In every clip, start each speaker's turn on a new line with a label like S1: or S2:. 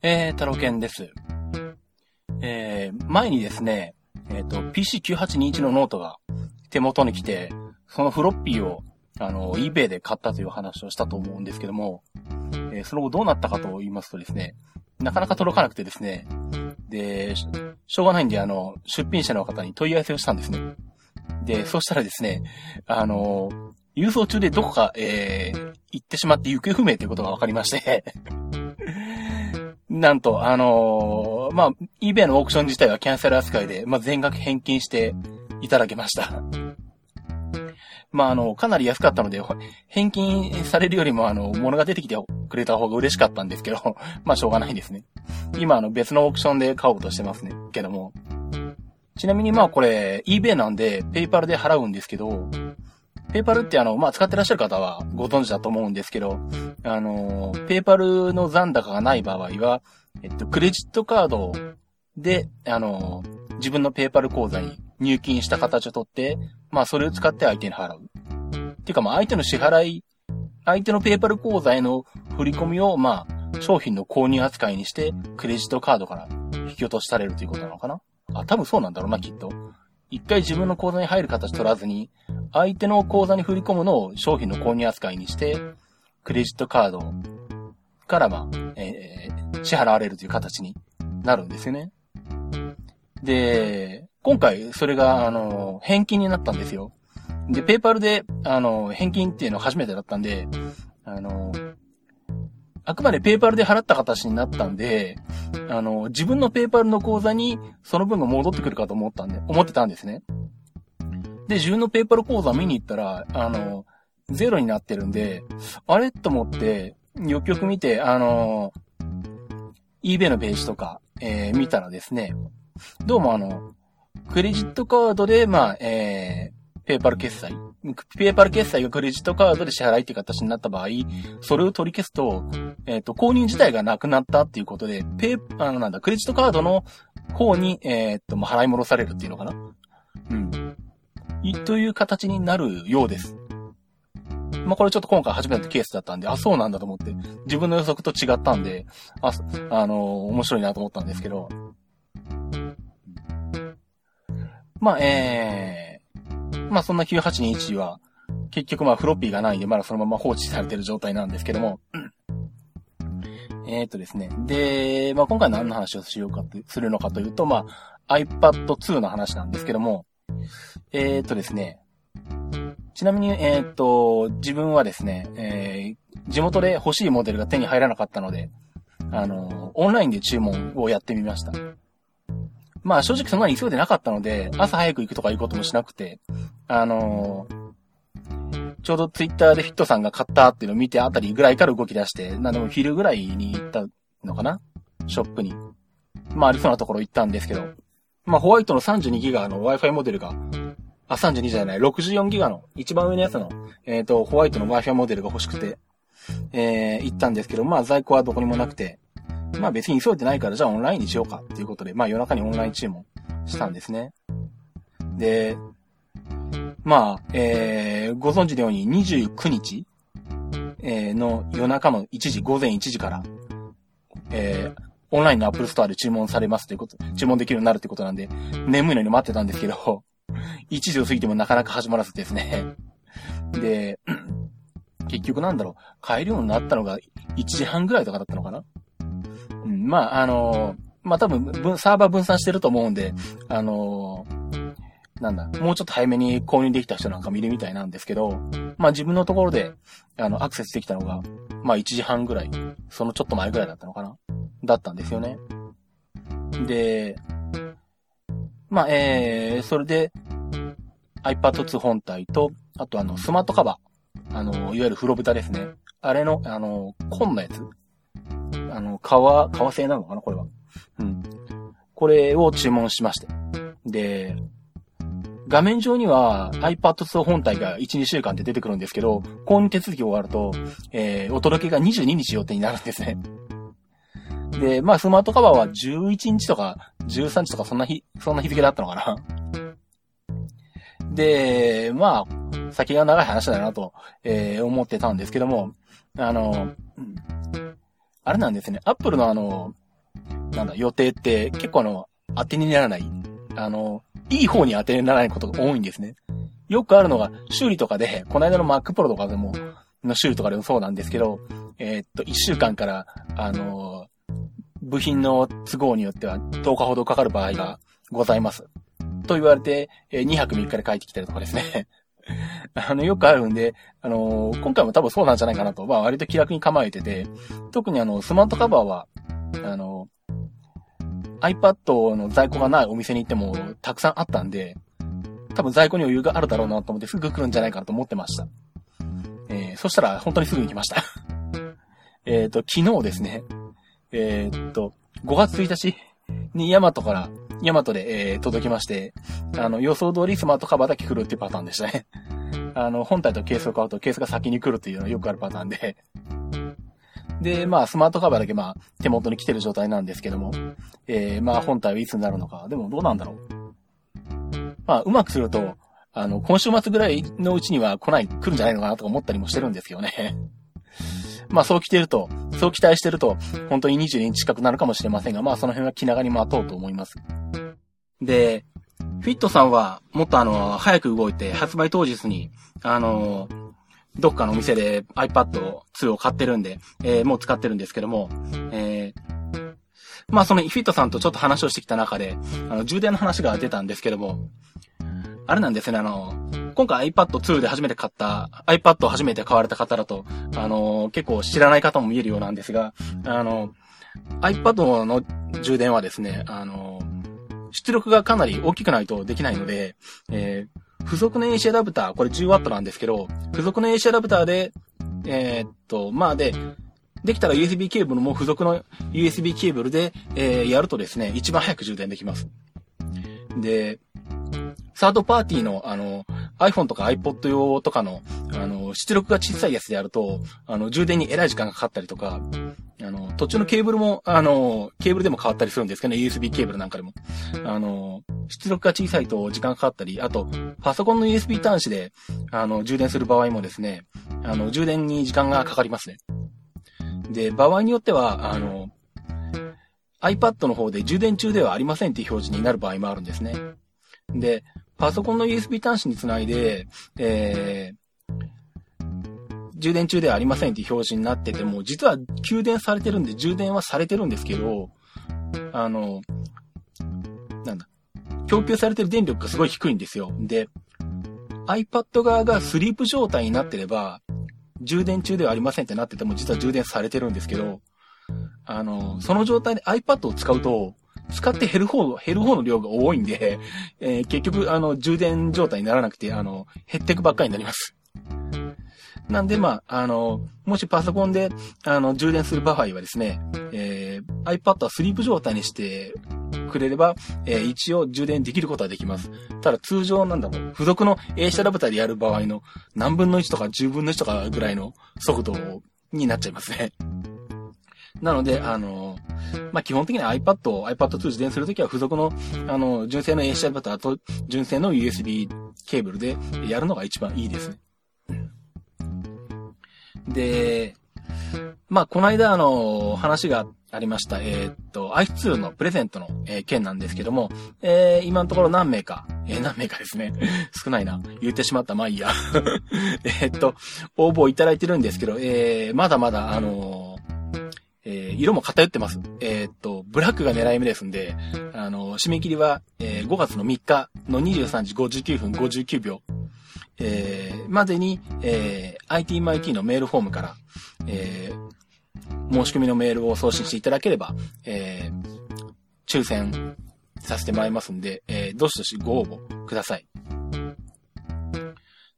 S1: えー、タロケンです。えー、前にですね、えっ、と、PC9821 のノートが手元に来て、そのフロッピーを、あの、eBay で買ったという話をしたと思うんですけども、えーその後どうなったかと言いますとですね、なかなか届かなくてですね、で、ししょうがないんで、あの、出品者の方に問い合わせをしたんですね。で、そしたらですね、あの、郵送中でどこか、えー、行ってしまって行方不明ということが分かりまして、なんと、あのーまあ、eBay のオークション自体はキャンセル扱いで、まあ、全額返金していただけました。まあ、あの、かなり安かったので、返金されるよりも、あの、物が出てきてくれた方が嬉しかったんですけど、まあ、しょうがないですね。今、あの、別のオークションで買おうとしてますね。けども。ちなみに、まあ、これ、eBay なんで、ペイパルで払うんですけど、ペイパルってあの、まあ、使ってらっしゃる方はご存知だと思うんですけど、あの、ペイパルの残高がない場合は、えっと、クレジットカードで、あの、自分のペイパル口座に入金した形を取って、まあ、それを使って相手に払う。っていうか、まあ、相手の支払い、相手のペイパル口座への振り込みを、まあ、商品の購入扱いにして、クレジットカードから引き落としされるということなのかな？あ、多分そうなんだろうな、きっと。一回自分の口座に入る形取らずに、相手の口座に振り込むのを商品の購入扱いにして、クレジットカードから、まあ、えー支払われるという形になるんですよね。で、今回それが、あの、返金になったんですよ。で、ペーパルで、あの、返金っていうのは初めてだったんで、あの、あくまでペーパルで払った形になったんで、あの、自分のペーパルの口座にその分が戻ってくるかと思ったんで、思ってたんですね。で、自分のペーパル口座見に行ったら、あの、ゼロになってるんで、あれ？と思って、よくよく見て、あの、eBay のページとか、えー見たらですね、どうもあの、クレジットカードで、まあ、えー、ペーパル決済。ペーパル決済がクレジットカードで支払いっていう形になった場合、それを取り消すと、えっ、と、購入自体がなくなったっていうことで、ペー、あの、なんだ、クレジットカードの方に、えっ、と、まあ、払い戻されるっていうのかな？うん。という形になるようです。まあ、これちょっと今回初めてのケースだったんで、あ、そうなんだと思って、自分の予測と違ったんで、あ、あの面白いなと思ったんですけど。まあ、えー、まあそんな9821は、結局まあフロッピーがないんで、まだそのまま放置されてる状態なんですけども。えーっとですね。で、まあ今回何の話をしようかと、するのかというと、まあ iPad 2の話なんですけども、えーっとですね。ちなみに、えーっと、自分はですね、えー地元で欲しいモデルが手に入らなかったので、あの、オンラインで注文をやってみました。まあ正直そんなに急いでなかったので、朝早く行くとかいうこともしなくて、あのちょうどツイッターでフィットさんが買ったっていうのを見てあたりぐらいから動き出して、なんでも昼ぐらいに行ったのかな？ショップに。まあありそうなところ行ったんですけど、まあホワイトの32ギガの Wi-Fi モデルが、あ、32じゃない、64ギガの、一番上のやつの、えっ、と、ホワイトの Wi-Fi モデルが欲しくて、えー、行ったんですけど、まあ在庫はどこにもなくて、まあ別に急いでないからじゃあオンラインにしようかっていうことで、まあ夜中にオンライン注文したんですね。で、まあ、えー、ご存知のように29日、えーの夜中の1時、午前1時から、えー、オンラインのアップルストアで注文されますということ、注文できるようになるということなんで、眠いのに待ってたんですけど、1時を過ぎてもなかなか始まらずですね。で、結局なんだろう、買えるようになったのが1時半ぐらいとかだったのかな。うん、まあ、あのまあ多分、分サーバー分散してると思うんで、あのなんだ、もうちょっと早めに購入できた人なんか見るみたいなんですけど、まあ自分のところで、あの、アクセスできたのが、まあ1時半ぐらい、そのちょっと前ぐらいだったのかな。だったんですよね。で、まあ、えー、それで、iPad 2本体と、あとあの、スマートカバー。あの、いわゆる風呂蓋ですね。あれの、あの、紺のやつ。あの、革、革製なのかなこれは。うん。これを注文しまして。で、画面上には iPad 2本体が1、2週間で出てくるんですけど、購入手続きが終わると、えー、お届けが22日予定になるんですね。で、まあ、スマートカバーは11日とか13日とかそんな日、そんな日付だったのかな。で、まあ、先が長い話だなと、えー思ってたんですけども、あの、あれなんですね、アップルのあの、なんだ、予定って結構あの、当てにならない。あの、いい方に当てにならないことが多いんですね。よくあるのが、修理とかで、この間の Mac Pro とかでも、の修理とかでもそうなんですけど、えー、っと、1週間から、あの部品の都合によっては10日ほどかかる場合がございます。と言われて、え2泊3日で帰ってきたりとかですね。あの、よくあるんで、あのー、今回も多分そうなんじゃないかなと、まあ割と気楽に構えてて、特にあの、スマートカバーは、あのー、iPad の在庫がないお店に行ってもたくさんあったんで、多分在庫に余裕があるだろうなと思ってすぐ来るんじゃないかなと思ってました。えー、そしたら本当にすぐに来ました えっと、昨日ですね、えー、っと、5月1日にヤマトから、ヤマトで、えー、届きまして、あの、予想通りスマートカバーだけ来るっていうパターンでしたね。あの、本体とケースを買うとケースが先に来るっていうのはよくあるパターンで。で、まあ、スマートカバーだけまあ、手元に来てる状態なんですけども、えー、まあ、本体はいつになるのか。でもどうなんだろう。まあ、うまくすると、あの、今週末ぐらいのうちには来ない、来るんじゃないのかなとか思ったりもしてるんですよね。まあそう来てると、そう期待してると、本当に22日近くなるかもしれませんが、まあその辺は気長に待とうと思います。で、フィットさんは、もっとあの、早く動いて、発売当日に、あの、どっかのお店で iPad 2を買ってるんで、えー、もう使ってるんですけども、えー、まあそのフィットさんとちょっと話をしてきた中で、あの、充電の話が出たんですけども、あれなんですね、あの、今回 iPad 2で初めて買った、iPad を初めて買われた方だと、あの、結構知らない方も見えるようなんですが、あの、iPad の充電はですね、あの、出力がかなり大きくないとできないので、えー、付属の AC アダプター、これ 10W なんですけど、付属の AC アダプターで、えー、っと、まあで、できたら USB ケーブルも付属の USB ケーブルで、えー、やるとですね、一番早く充電できます。で、サードパーティーの、あの、iPhone とか iPod 用とかの、あの、出力が小さいやつでやると、あの、充電にえらい時間がかかったりとか、あの、途中のケーブルも、あの、ケーブルでも変わったりするんですけどね、USB ケーブルなんかでも。あの、出力が小さいと時間かかったり、あと、パソコンの USB 端子で、あの、充電する場合もですね、あの、充電に時間がかかりますね。で、場合によっては、あの、iPad の方で充電中ではありませんっていう表示になる場合もあるんですね。で、パソコンの USB 端子につないで、えー、充電中ではありませんっていう表示になってても、実は給電されてるんで、充電はされてるんですけど、あの、なんだ、供給されてる電力がすごい低いんですよ。で、iPad 側がスリープ状態になってれば、充電中ではありませんってなってても、実は充電されてるんですけど、あの、その状態で iPad を使うと、使って減る方、減る方の量が多いんで、えー、結局、あの、充電状態にならなくて、あの、減っていくばっかりになります。なんで、まあ、あの、もしパソコンで、あの、充電する場合はですね、えー、iPad はスリープ状態にしてくれれば、えー、一応充電できることはできます。ただ通常なんだろう、付属の AC アダプターでやる場合の何分の1とか10分の1とかぐらいの速度になっちゃいますね。なので、あの、まあ、基本的に iPad を iPad2 充電するときは付属の、あの、純正のプターと純正の USB ケーブルでやるのが一番いいですね。で、まあ、この間、あの、話がありました。えー、っと、i2 のプレゼントの、えー、件なんですけども、えー、今のところ何名か、えー、何名かですね。少ないな。言ってしまった。まあいいや。えっと、応募いただいてるんですけど、えー、まだまだ、あのえー、色も偏ってます。えー、っと、ブラックが狙い目ですんで、あの、締め切りは、えー、5月の3日の23時59分59秒、えー、までに、えー、ITMIT のメールフォームから、えー、申し込みのメールを送信していただければ、えー、抽選させてもらいますんで、えー、どしどしご応募ください。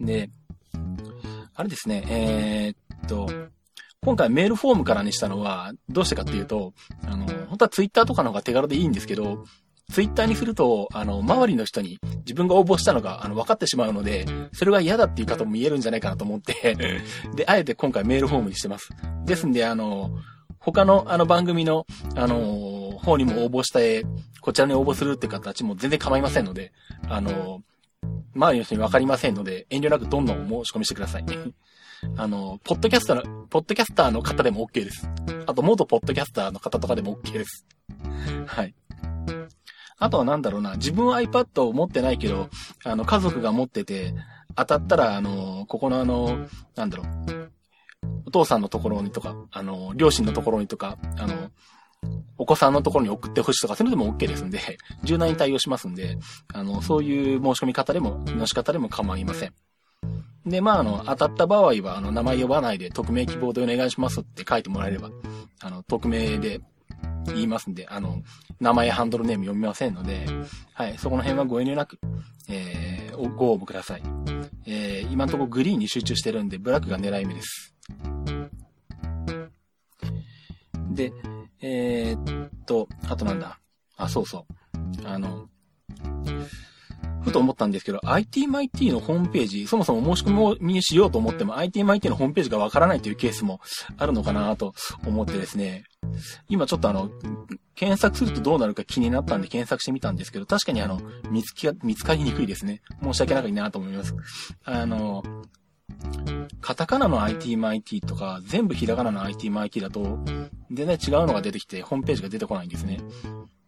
S1: で、あれですね、えー、っと、今回メールフォームからにしたのは、どうしてかっていうと、あの、本当はツイッターとかの方が手軽でいいんですけど、ツイッターにすると、あの、周りの人に自分が応募したのが、あの、分かってしまうので、それが嫌だっていう方も見えるんじゃないかなと思ってで、あえて今回メールフォームにしてます。ですんで、あの、他のあの番組の、あの、方にも応募したい、こちらに応募するって形も全然構いませんので、あの、周りの人に分かりませんので、遠慮なくどんどん申し込みしてください。あの、ポッドキャスターの、ポッドキャスターの方でも OK です。あと、元ポッドキャスターの方とかでも OK です。はい。あとはなんだろうな、自分は iPad を持ってないけど、あの、家族が持ってて、当たったら、あの、ここのあの、なんだろう、お父さんのところにとか、あの、両親のところにとか、あの、お子さんのところに送ってほしいとか、そういうのでも OK ですんで、柔軟に対応しますんで、あの、そういう申し込み方でも、の仕方でも構いません。で、まあ、あの、当たった場合は、あの、名前呼ばないで、匿名希望でお願いしますって書いてもらえれば、あの、匿名で言いますんで、あの、名前、ハンドルネーム読みませんので、はい、そこの辺はご遠慮なく、えー、ご応募ください。えー、今のところグリーンに集中してるんで、ブラックが狙い目です。で、えー、っと、あとなんだ？あ、そうそう。あの、ふと思ったんですけど、ITMIT のホームページ、そもそも申し込みにしようと思っても ITMIT のホームページがわからないというケースもあるのかなと思ってですね、今ちょっとあの、検索するとどうなるか気になったんで検索してみたんですけど、確かにあの、見つけ、見つかりにくいですね。申し訳ないなと思います。あの、カタカナの ITMIT とか、全部ひらがなの ITMIT だと、全然違うのが出てきて、ホームページが出てこないんですね。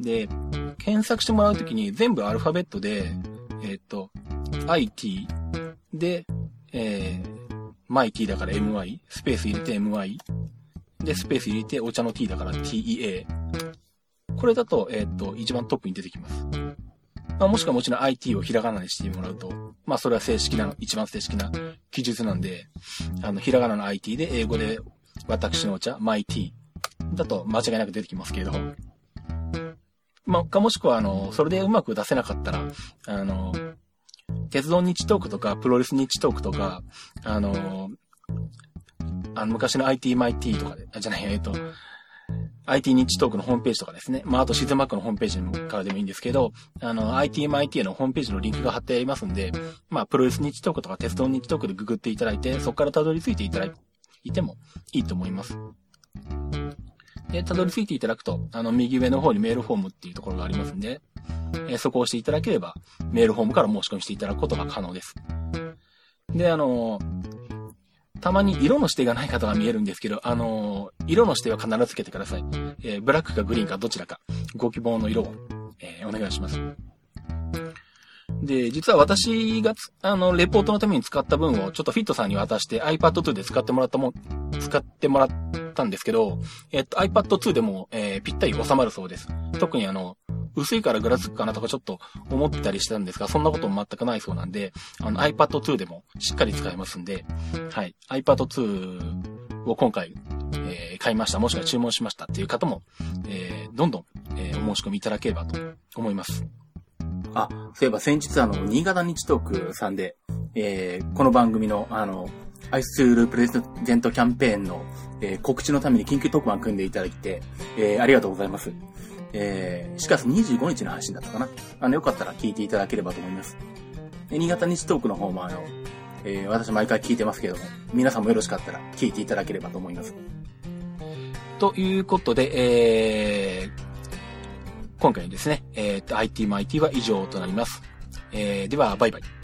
S1: で、検索してもらうときに全部アルファベットで、えっ、と、IT で、えー、マイ T だから MY、スペース入れて MY、で、スペース入れてお茶の T だから TEA。これだと、えっ、と、一番トップに出てきます。まあ、もしくはもちろん IT をひらがなにしてもらうと、まあ、それは正式な、一番正式な記述なんで、あの、ひらがなの IT で英語で私のお茶、マイ T だと間違いなく出てきますけれど、まあ、かもしくは、あの、それでうまく出せなかったら、あの、鉄道日トークとか、プロレス日トークとか、あの、あの昔の ITMIT とかで、あ、じゃない、えっと、IT 日トークのホームページとかですね。まあ、あとシズマックのホームページからでもいいんですけど、あの、ITMIT のホームページのリンクが貼ってありますんで、まあ、プロレス日トークとか鉄道日トークでググっていただいて、そこから辿り着いていただいてもいいと思います。で、辿り着いていただくと、あの、右上の方にメールフォームっていうところがありますんで、えー、そこを押していただければ、メールフォームから申し込みしていただくことが可能です。で、あのたまに色の指定がない方が見えるんですけど、あの色の指定は必ずつけてください。えー、ブラックかグリーンかどちらか、ご希望の色を、えー、お願いします。で、実は私が、あの、レポートのために使った分をちょっとフィットさんに渡して iPad 2で使ってもらったも、使ってもらったんですけど、えっと iPad 2でも、えー、ぴったり収まるそうです。特にあの、薄いからぐらつくかなとかちょっと思ったりしたんですが、そんなことも全くないそうなんで、あの iPad 2でもしっかり使えますんで、はい。iPad 2を今回、えー、買いました、もしくは注文しましたっていう方も、えー、どんどん、えー、お申し込みいただければと思います。あ、そういえば先日あの、新潟日トークさんで、えー、この番組のあの、アイスツールプレゼントキャンペーンの、えー、告知のために緊急特番組んでいただいて、えー、ありがとうございます。えー、4月25日の配信だったかな。あの、よかったら聞いていただければと思います。で新潟日トークの方もあの、えー、私毎回聞いてますけども、皆さんもよろしかったら聞いていただければと思います。ということで、えー、今回ですね、えー、IT マイティは以上となります。えー、では、バイバイ。